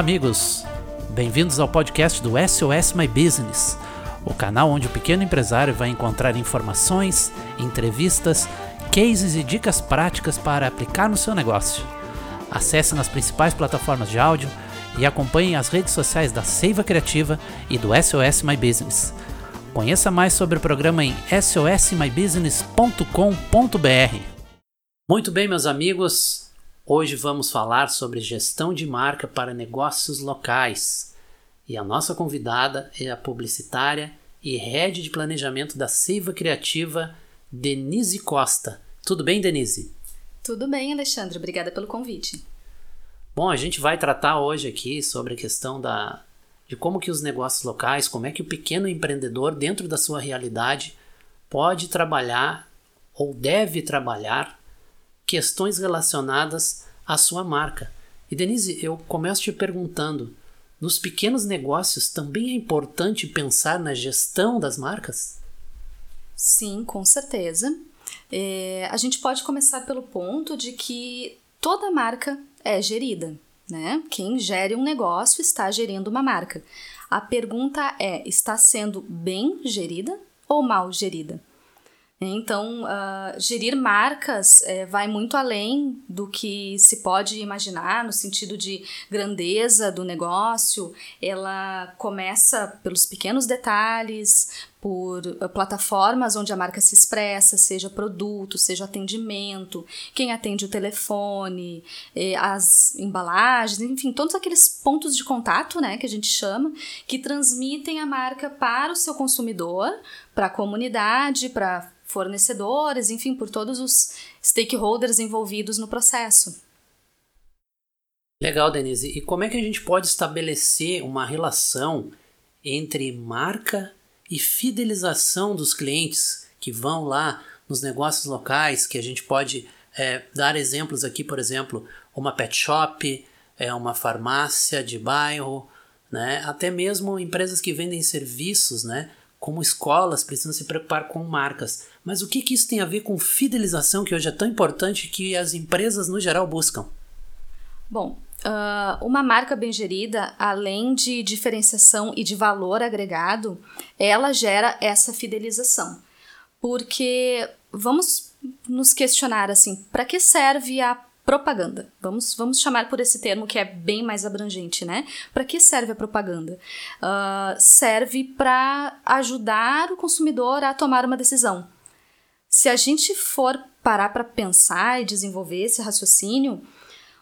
Olá, amigos! Bem-vindos ao podcast do SOS My Business, o canal onde o pequeno empresário vai encontrar informações, entrevistas, cases e dicas práticas para aplicar no seu negócio. Acesse nas principais plataformas de áudio e acompanhe as redes sociais da Seiva Criativa e do SOS My Business. Conheça mais sobre o programa em sosmybusiness.com.br. Muito bem, meus amigos, Hoje vamos falar sobre gestão de marca para negócios locais. E a nossa convidada é a publicitária e head de planejamento da Seiva Criativa, Denise Costa. Tudo bem, Denise? Tudo bem, Alexandre. Obrigada pelo convite. Bom, a gente vai tratar hoje aqui sobre a questão da de como que os negócios locais, como é que o pequeno empreendedor dentro da sua realidade pode trabalhar ou deve trabalhar questões relacionadas à sua marca. E Denise, eu começo te perguntando: nos pequenos negócios também é importante pensar na gestão das marcas? Sim, com certeza. É, a gente pode começar pelo ponto de que toda marca é gerida, né? Quem gere um negócio está gerindo uma marca. A pergunta é: está sendo bem gerida ou mal gerida? Então, uh, gerir marcas é, vai muito além do que se pode imaginar no sentido de grandeza do negócio. Ela começa pelos pequenos detalhes, por uh, plataformas onde a marca se expressa, seja produto, seja atendimento, quem atende o telefone, eh, as embalagens, enfim, todos aqueles pontos de contato, né, que a gente chama, que transmitem a marca para o seu consumidor, para a comunidade, para fornecedores, enfim, por todos os stakeholders envolvidos no processo. Legal, Denise. E como é que a gente pode estabelecer uma relação entre marca e fidelização dos clientes que vão lá nos negócios locais, que a gente pode é, dar exemplos aqui, por exemplo, uma pet shop, é, uma farmácia de bairro, né? até mesmo empresas que vendem serviços, né? Como escolas precisam se preocupar com marcas. Mas o que, que isso tem a ver com fidelização, que hoje é tão importante que as empresas no geral buscam? Bom, uh, uma marca bem gerida, além de diferenciação e de valor agregado, ela gera essa fidelização. Porque vamos nos questionar assim, para que serve a propaganda. Vamos, vamos chamar por esse termo que é bem mais abrangente, né? Para que serve a propaganda? Uh, serve para ajudar o consumidor a tomar uma decisão. Se a gente for parar para pensar e desenvolver esse raciocínio,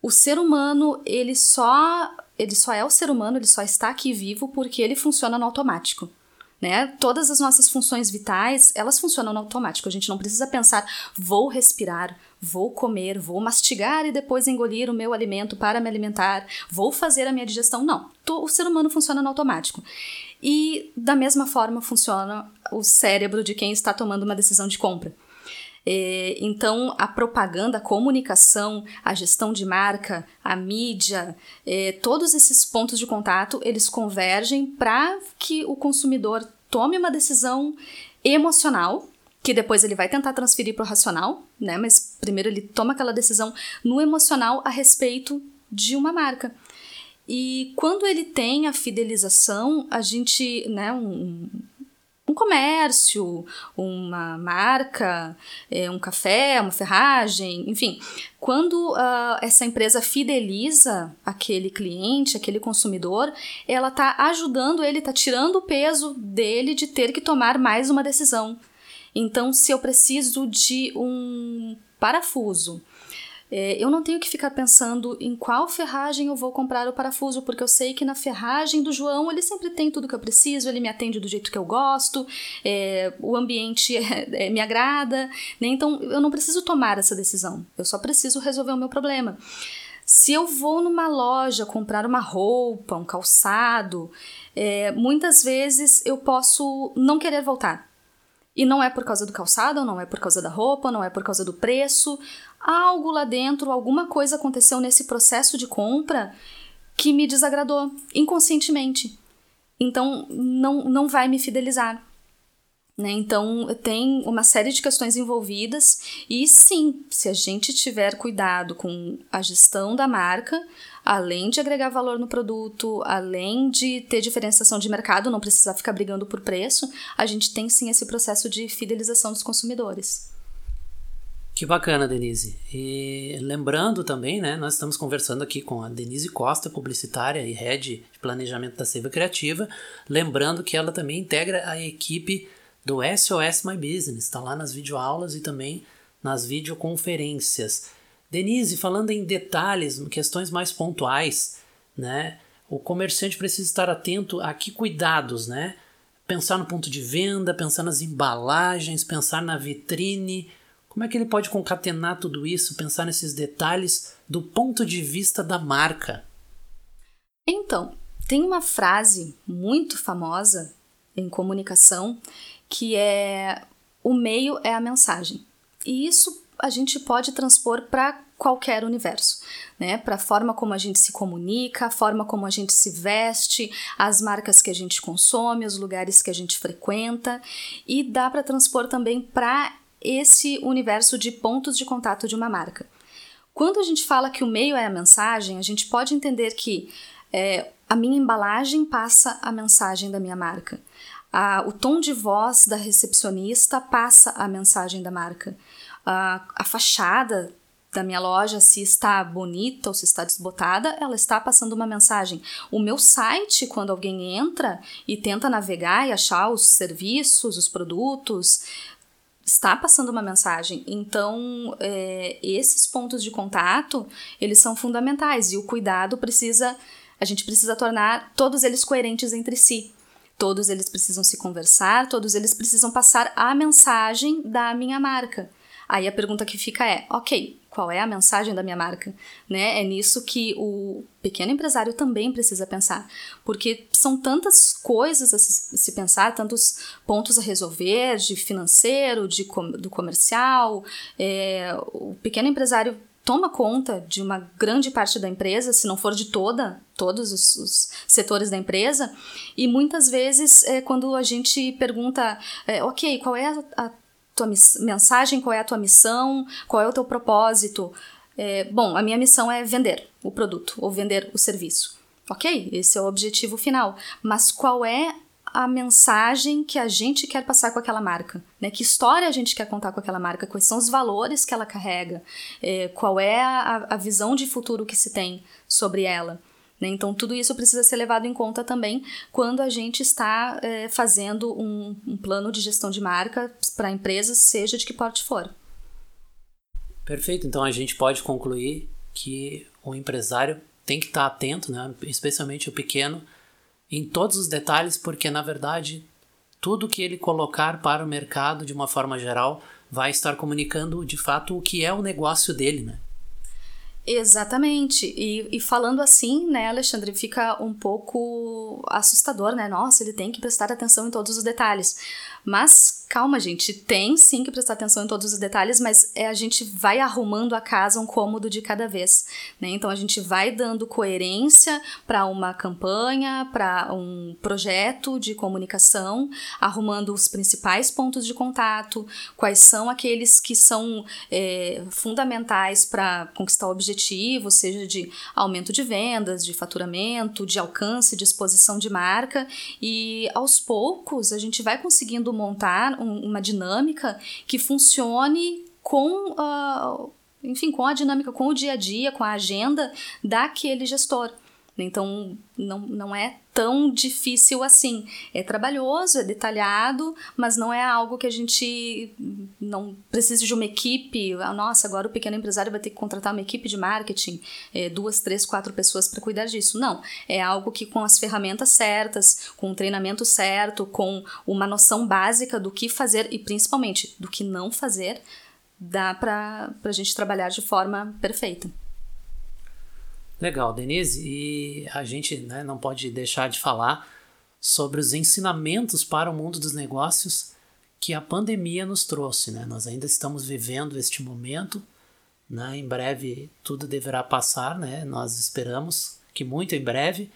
o ser humano ele só ele só é o ser humano, ele só está aqui vivo porque ele funciona no automático né? Todas as nossas funções vitais, elas funcionam no automático. A gente não precisa pensar, vou respirar, vou comer, vou mastigar e depois engolir o meu alimento para me alimentar, vou fazer a minha digestão. Não, o ser humano funciona no automático. E da mesma forma funciona o cérebro de quem está tomando uma decisão de compra. É, então, a propaganda, a comunicação, a gestão de marca, a mídia, é, todos esses pontos de contato, eles convergem para que o consumidor tome uma decisão emocional, que depois ele vai tentar transferir para o racional, né? Mas primeiro ele toma aquela decisão no emocional a respeito de uma marca. E quando ele tem a fidelização, a gente, né, um, comércio, uma marca, é, um café, uma ferragem, enfim. Quando uh, essa empresa fideliza aquele cliente, aquele consumidor, ela está ajudando ele, está tirando o peso dele de ter que tomar mais uma decisão. Então, se eu preciso de um parafuso é, eu não tenho que ficar pensando em qual ferragem eu vou comprar o parafuso, porque eu sei que na ferragem do João ele sempre tem tudo que eu preciso, ele me atende do jeito que eu gosto, é, o ambiente é, é, me agrada, né? então eu não preciso tomar essa decisão, eu só preciso resolver o meu problema. Se eu vou numa loja comprar uma roupa, um calçado, é, muitas vezes eu posso não querer voltar. E não é por causa do calçado, não é por causa da roupa, não é por causa do preço algo lá dentro, alguma coisa aconteceu nesse processo de compra que me desagradou inconscientemente. Então não, não vai me fidelizar. Né? Então, tem uma série de questões envolvidas, e sim, se a gente tiver cuidado com a gestão da marca, além de agregar valor no produto, além de ter diferenciação de mercado, não precisar ficar brigando por preço, a gente tem sim esse processo de fidelização dos consumidores. Que bacana, Denise. E lembrando também, né, nós estamos conversando aqui com a Denise Costa, publicitária e head de planejamento da Seiva Criativa, lembrando que ela também integra a equipe do SOS My Business, está lá nas videoaulas e também nas videoconferências. Denise, falando em detalhes, questões mais pontuais, né? O comerciante precisa estar atento a que cuidados, né? Pensar no ponto de venda, pensar nas embalagens, pensar na vitrine, como é que ele pode concatenar tudo isso, pensar nesses detalhes do ponto de vista da marca? Então, tem uma frase muito famosa em comunicação que é o meio é a mensagem. E isso a gente pode transpor para qualquer universo, né? Para a forma como a gente se comunica, a forma como a gente se veste, as marcas que a gente consome, os lugares que a gente frequenta, e dá para transpor também para esse universo de pontos de contato de uma marca. Quando a gente fala que o meio é a mensagem, a gente pode entender que é, a minha embalagem passa a mensagem da minha marca. A, o tom de voz da recepcionista passa a mensagem da marca. A, a fachada da minha loja, se está bonita ou se está desbotada, ela está passando uma mensagem. O meu site, quando alguém entra e tenta navegar e achar os serviços, os produtos, está passando uma mensagem. Então, é, esses pontos de contato, eles são fundamentais e o cuidado precisa, a gente precisa tornar todos eles coerentes entre si. Todos eles precisam se conversar, todos eles precisam passar a mensagem da minha marca. Aí a pergunta que fica é: ok, qual é a mensagem da minha marca? Né? É nisso que o pequeno empresário também precisa pensar, porque são tantas coisas a se, pensar, tantos pontos a resolver, de financeiro, de com, do comercial. É, o pequeno empresário toma conta de uma grande parte da empresa, se não for de toda, todos os, os setores da empresa, e muitas vezes é, quando a gente pergunta, é, ok, qual é a, a tua mensagem, qual é a tua missão, qual é o teu propósito. É, bom, a minha missão é vender o produto ou vender o serviço. Ok, esse é o objetivo final. Mas qual é a mensagem que a gente quer passar com aquela marca, né? Que história a gente quer contar com aquela marca? Quais são os valores que ela carrega? É, qual é a, a visão de futuro que se tem sobre ela? Né? Então, tudo isso precisa ser levado em conta também quando a gente está é, fazendo um, um, plano de gestão de marca para empresas, seja de que porte for. Perfeito. Então, a gente pode concluir que o empresário tem que estar atento, né? especialmente o pequeno, em todos os detalhes, porque na verdade tudo que ele colocar para o mercado de uma forma geral vai estar comunicando de fato o que é o negócio dele, né? Exatamente. E, e falando assim, né, Alexandre, fica um pouco assustador, né? Nossa, ele tem que prestar atenção em todos os detalhes. Mas calma, gente, tem sim que prestar atenção em todos os detalhes, mas é a gente vai arrumando a casa um cômodo de cada vez, né? Então a gente vai dando coerência para uma campanha, para um projeto de comunicação, arrumando os principais pontos de contato, quais são aqueles que são é, fundamentais para conquistar o objetivo, seja de aumento de vendas, de faturamento, de alcance, de exposição de marca, e aos poucos a gente vai conseguindo montar uma dinâmica que funcione com, uh, enfim, com a dinâmica, com o dia a dia, com a agenda daquele gestor. Então, não, não é tão difícil assim. É trabalhoso, é detalhado, mas não é algo que a gente não precise de uma equipe. Ah, nossa, agora o pequeno empresário vai ter que contratar uma equipe de marketing, é, duas, três, quatro pessoas para cuidar disso. Não. É algo que, com as ferramentas certas, com o treinamento certo, com uma noção básica do que fazer e principalmente do que não fazer, dá para a gente trabalhar de forma perfeita. Legal, Denise, e a gente né, não pode deixar de falar sobre os ensinamentos para o mundo dos negócios que a pandemia nos trouxe. Né? Nós ainda estamos vivendo este momento, né? em breve tudo deverá passar, né? nós esperamos que muito em breve,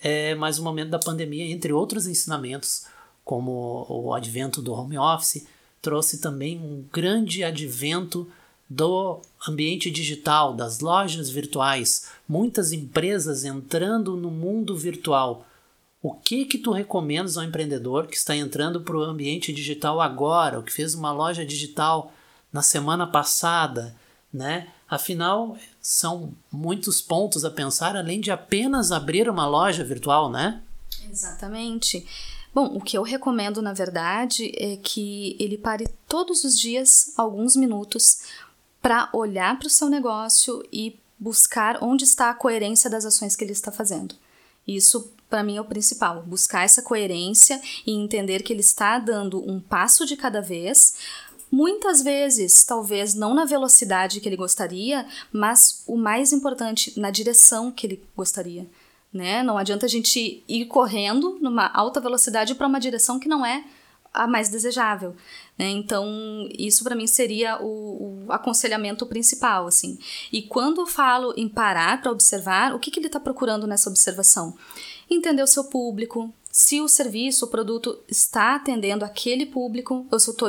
é, mas o momento da pandemia, entre outros ensinamentos, como o advento do home office, trouxe também um grande advento do ambiente digital, das lojas virtuais, muitas empresas entrando no mundo virtual. O que que tu recomendas ao empreendedor que está entrando para o ambiente digital agora, o que fez uma loja digital na semana passada, né? Afinal, são muitos pontos a pensar além de apenas abrir uma loja virtual, né? Exatamente. Bom, o que eu recomendo, na verdade, é que ele pare todos os dias alguns minutos para olhar para o seu negócio e buscar onde está a coerência das ações que ele está fazendo. Isso, para mim, é o principal: buscar essa coerência e entender que ele está dando um passo de cada vez. Muitas vezes, talvez não na velocidade que ele gostaria, mas o mais importante, na direção que ele gostaria. Né? Não adianta a gente ir correndo numa alta velocidade para uma direção que não é a mais desejável. Né? Então, isso para mim seria o, o, aconselhamento principal. assim. E quando falo em parar para observar, o que, que ele está procurando nessa observação? Entender o seu público, se o serviço, o produto está atendendo aquele público ou se eu estou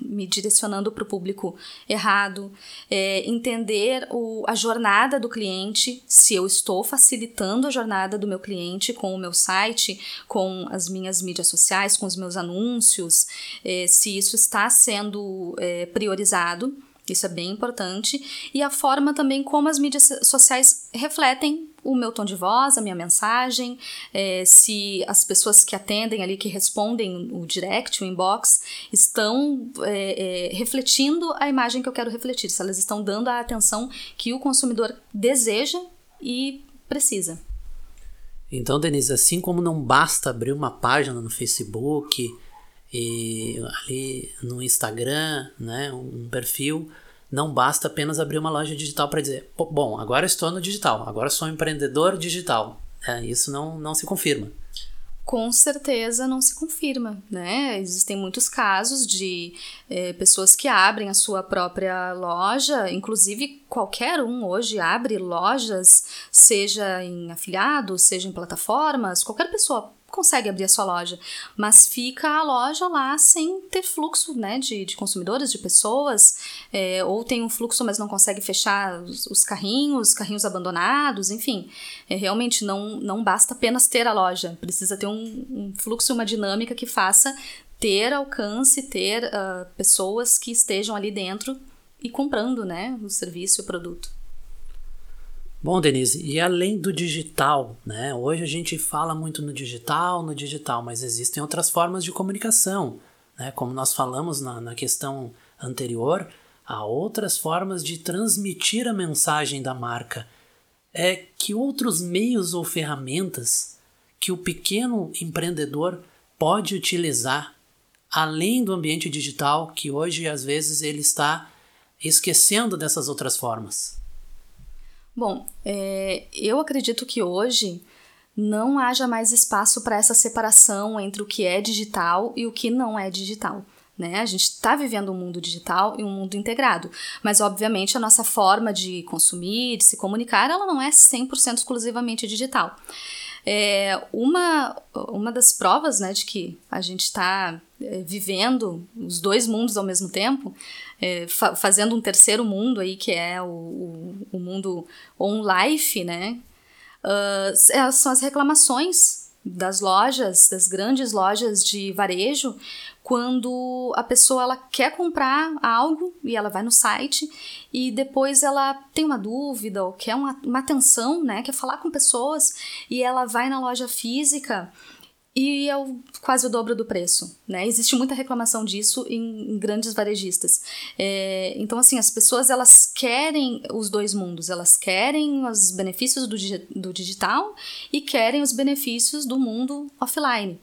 me direcionando para o público errado, é, entender o, a jornada do cliente, se eu estou facilitando a jornada do meu cliente com o meu site, com as minhas mídias sociais, com os meus anúncios, é, se isso está sendo é, priorizado. Isso é bem importante. E a forma também como as mídias sociais refletem o meu tom de voz, a minha mensagem, é, se as pessoas que atendem ali, que respondem o direct, o inbox, estão é, é, refletindo a imagem que eu quero refletir, se elas estão dando a atenção que o consumidor deseja e precisa. Então, Denise, assim como não basta abrir uma página no Facebook e ali no Instagram, né, um perfil, não basta apenas abrir uma loja digital para dizer, bom, agora estou no digital, agora sou um empreendedor digital. É, isso não, não se confirma. Com certeza não se confirma, né? Existem muitos casos de é, pessoas que abrem a sua própria loja, inclusive qualquer um hoje abre lojas, seja em afiliados, seja em plataformas, qualquer pessoa consegue abrir a sua loja, mas fica a loja lá sem ter fluxo né, de, de consumidores, de pessoas, é, ou tem um fluxo, mas não consegue fechar os, os carrinhos, carrinhos abandonados, enfim. É, realmente não, não basta apenas ter a loja, precisa ter um, um fluxo, uma dinâmica que faça ter alcance, ter uh, pessoas que estejam ali dentro e comprando né, o serviço e o produto. Bom, Denise, e além do digital, né? Hoje a gente fala muito no digital, no digital, mas existem outras formas de comunicação, né? Como nós falamos na, na questão anterior, há outras formas de transmitir a mensagem da marca. É que outros meios ou ferramentas que o pequeno empreendedor pode utilizar além do ambiente digital, que hoje às vezes ele está esquecendo dessas outras formas. Bom, é, eu acredito que hoje não haja mais espaço para essa separação entre o que é digital e o que não é digital. Né? A gente está vivendo um mundo digital e um mundo integrado, mas obviamente a nossa forma de consumir, de se comunicar, ela não é 100% exclusivamente digital. É, uma, uma das provas né, de que a gente está é, vivendo os dois mundos ao mesmo tempo é, fa fazendo um terceiro mundo aí, que é o, o, o mundo on-life, né? Uh, são as reclamações das lojas, das grandes lojas de varejo, quando a pessoa ela quer comprar algo e ela vai no site e depois ela tem uma dúvida ou quer uma, uma atenção, né, quer falar com pessoas e ela vai na loja física e é o, quase o dobro do preço, né? Existe muita reclamação disso em, em grandes varejistas. É, então, assim, as pessoas elas querem os dois mundos, elas querem os benefícios do, do digital e querem os benefícios do mundo offline,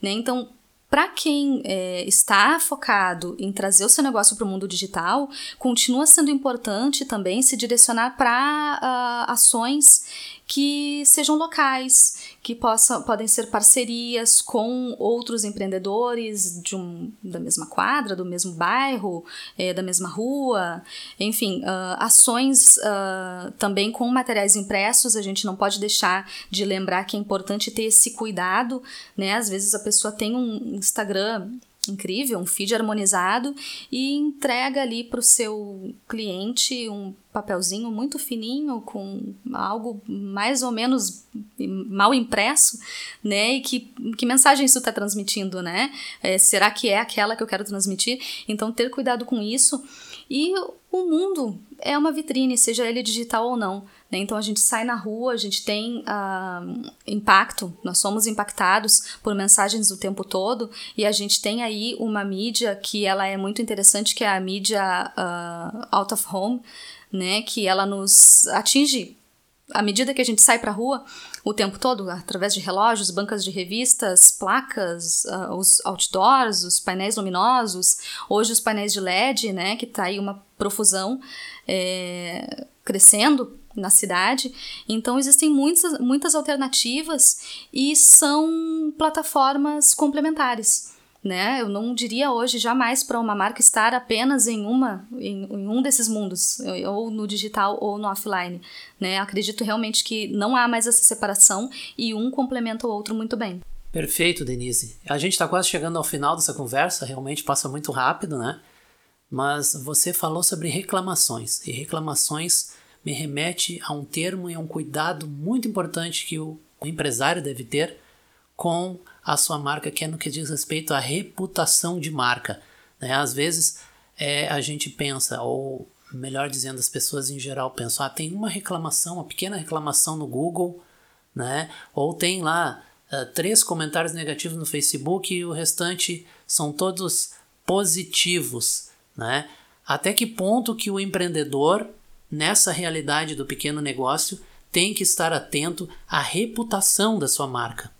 né? Então, para quem é, está focado em trazer o seu negócio para o mundo digital, continua sendo importante também se direcionar para uh, ações que sejam locais, que possam, podem ser parcerias com outros empreendedores de um, da mesma quadra, do mesmo bairro, é, da mesma rua, enfim, uh, ações uh, também com materiais impressos. A gente não pode deixar de lembrar que é importante ter esse cuidado, né? Às vezes a pessoa tem um Instagram incrível, um feed harmonizado e entrega ali para o seu cliente um papelzinho muito fininho com algo mais ou menos mal impresso, né? E que, que mensagem isso está transmitindo, né? É, será que é aquela que eu quero transmitir? Então ter cuidado com isso e o mundo é uma vitrine, seja ele digital ou não. Né? Então a gente sai na rua, a gente tem uh, impacto, nós somos impactados por mensagens o tempo todo e a gente tem aí uma mídia que ela é muito interessante, que é a mídia uh, out of home, né? Que ela nos atinge à medida que a gente sai para a rua o tempo todo, através de relógios, bancas de revistas, placas, uh, os outdoors, os painéis luminosos, hoje os painéis de LED, né, que está aí uma profusão é, crescendo na cidade. Então existem muitas, muitas alternativas e são plataformas complementares. Né? Eu não diria hoje jamais para uma marca estar apenas em uma em, em, um desses mundos, ou no digital ou no offline. Né? Acredito realmente que não há mais essa separação e um complementa o outro muito bem. Perfeito, Denise. A gente está quase chegando ao final dessa conversa, realmente passa muito rápido, né? Mas você falou sobre reclamações e reclamações me remete a um termo e a um cuidado muito importante que o, empresário deve ter com a sua marca, que é no que diz respeito à reputação de marca. Né? Às vezes é, a gente pensa, ou melhor dizendo, as pessoas em geral pensam, ah, tem uma reclamação, uma pequena reclamação no Google, né? ou tem lá uh, três comentários negativos no Facebook e o restante são todos positivos. Né? Até que ponto que o empreendedor nessa realidade do pequeno negócio, tem que estar atento à reputação da sua marca.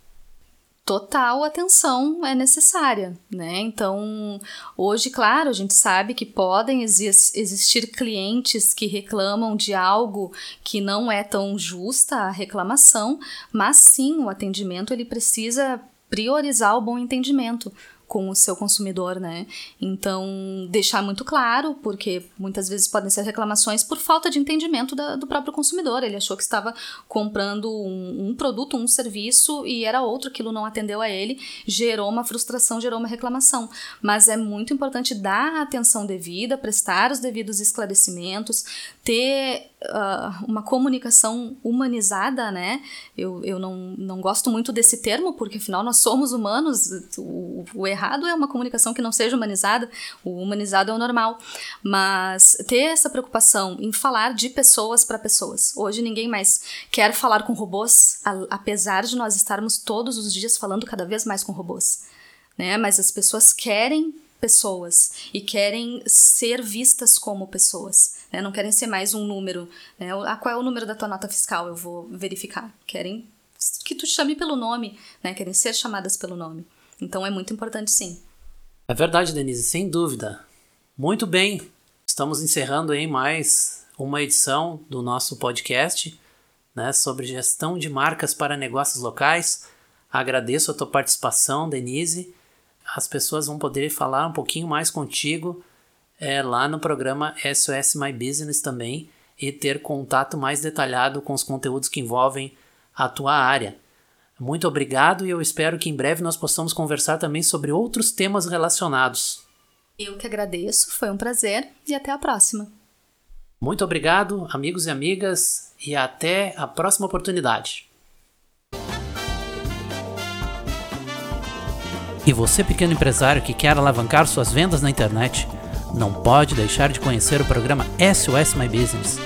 Total atenção é necessária, né? Então, hoje, claro, a gente sabe que podem existir clientes que reclamam de algo que não é tão justa a reclamação, mas sim, o atendimento ele precisa priorizar o bom entendimento com o seu consumidor, né? Então, deixar muito claro, porque muitas vezes podem ser reclamações por falta de entendimento da, do próprio consumidor. Ele achou que estava comprando um, um, produto, um serviço e era outro, aquilo não atendeu a ele, gerou uma frustração, gerou uma reclamação. Mas é muito importante dar a atenção devida, prestar os devidos esclarecimentos, ter uh, uma comunicação humanizada, né? Eu, eu não, não gosto muito desse termo, porque afinal nós somos humanos, o, o errado é uma comunicação que não seja humanizada, o humanizado é o normal. Mas ter essa preocupação em falar de pessoas para pessoas. Hoje ninguém mais quer falar com robôs, a, apesar de nós estarmos todos os dias falando cada vez mais com robôs. Né? Mas as pessoas querem pessoas e querem ser vistas como pessoas, né? Não querem ser mais um número, né? Ah, qual é o número da tua nota fiscal? Eu vou verificar. Querem que tu chame pelo nome, né? Querem ser chamadas pelo nome. Então é muito importante sim. É verdade, Denise, sem dúvida. Muito bem. Estamos encerrando aí mais uma edição do nosso podcast, né, sobre gestão de marcas para negócios locais. Agradeço a tua participação, Denise as pessoas vão poder falar um pouquinho mais contigo é, lá no programa SOS My Business também e ter contato mais detalhado com os conteúdos que envolvem a tua área. Muito obrigado e eu espero que em breve nós possamos conversar também sobre outros temas relacionados. Eu que agradeço, foi um prazer e até a próxima. Muito obrigado, amigos e amigas, e até a próxima oportunidade. E você, pequeno empresário que quer alavancar suas vendas na internet, não pode deixar de conhecer o programa SOS My Business.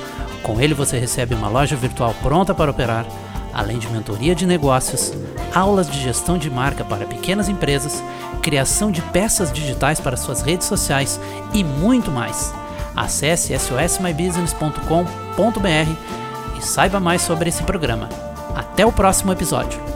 Com ele você recebe uma loja virtual pronta para operar, além de mentoria de negócios, aulas de gestão de marca para pequenas empresas, criação de peças digitais para suas redes sociais e muito mais. Acesse sosmybusiness.com.br e saiba mais sobre esse programa. Até o próximo episódio.